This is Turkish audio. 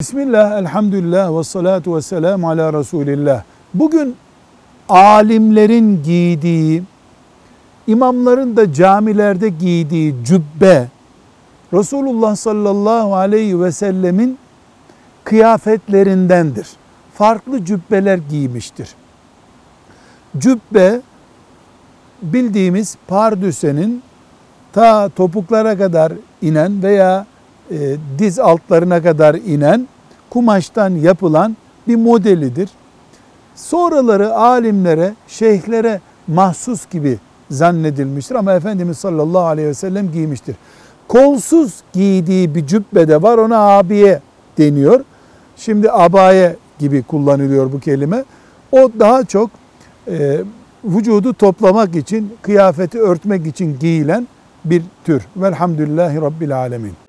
Bismillah, elhamdülillah ve salatu ve selamu ala Resulillah. Bugün alimlerin giydiği, imamların da camilerde giydiği cübbe, Resulullah sallallahu aleyhi ve sellemin kıyafetlerindendir. Farklı cübbeler giymiştir. Cübbe bildiğimiz pardüsenin ta topuklara kadar inen veya e, diz altlarına kadar inen kumaştan yapılan bir modelidir. Sonraları alimlere, şeyhlere mahsus gibi zannedilmiştir ama Efendimiz sallallahu aleyhi ve sellem giymiştir. Kolsuz giydiği bir cübbe de var ona abiye deniyor. Şimdi abaye gibi kullanılıyor bu kelime. O daha çok e, vücudu toplamak için, kıyafeti örtmek için giyilen bir tür. Velhamdülillahi Rabbil Alemin.